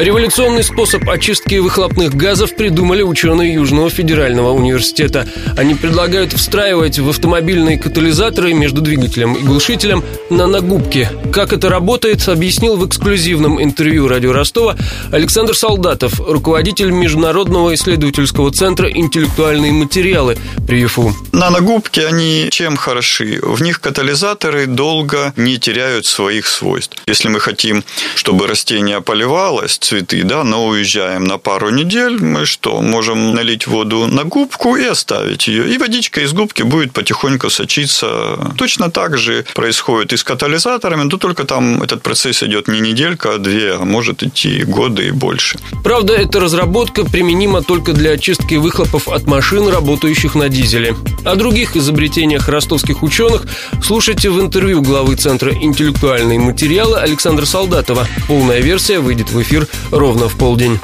Революционный способ очистки выхлопных газов придумали ученые Южного федерального университета. Они предлагают встраивать в автомобильные катализаторы между двигателем и глушителем наногубки. Как это работает, объяснил в эксклюзивном интервью радио Ростова Александр Солдатов, руководитель Международного исследовательского центра «Интеллектуальные материалы» при ЮФУ. Наногубки, они чем хороши? В них катализаторы долго не теряют своих свойств. Если мы хотим, чтобы растение поливалось, цветы, да, но уезжаем на пару недель, мы что, можем налить воду на губку и оставить ее. И водичка из губки будет потихоньку сочиться. Точно так же происходит и с катализаторами, но только там этот процесс идет не неделька, а две, а может идти годы и больше. Правда, эта разработка применима только для очистки выхлопов от машин, работающих на дизеле. О других изобретениях ростовских ученых слушайте в интервью главы Центра интеллектуальные материалы Александра Солдатова. Полная версия выйдет в эфир ровно в полдень.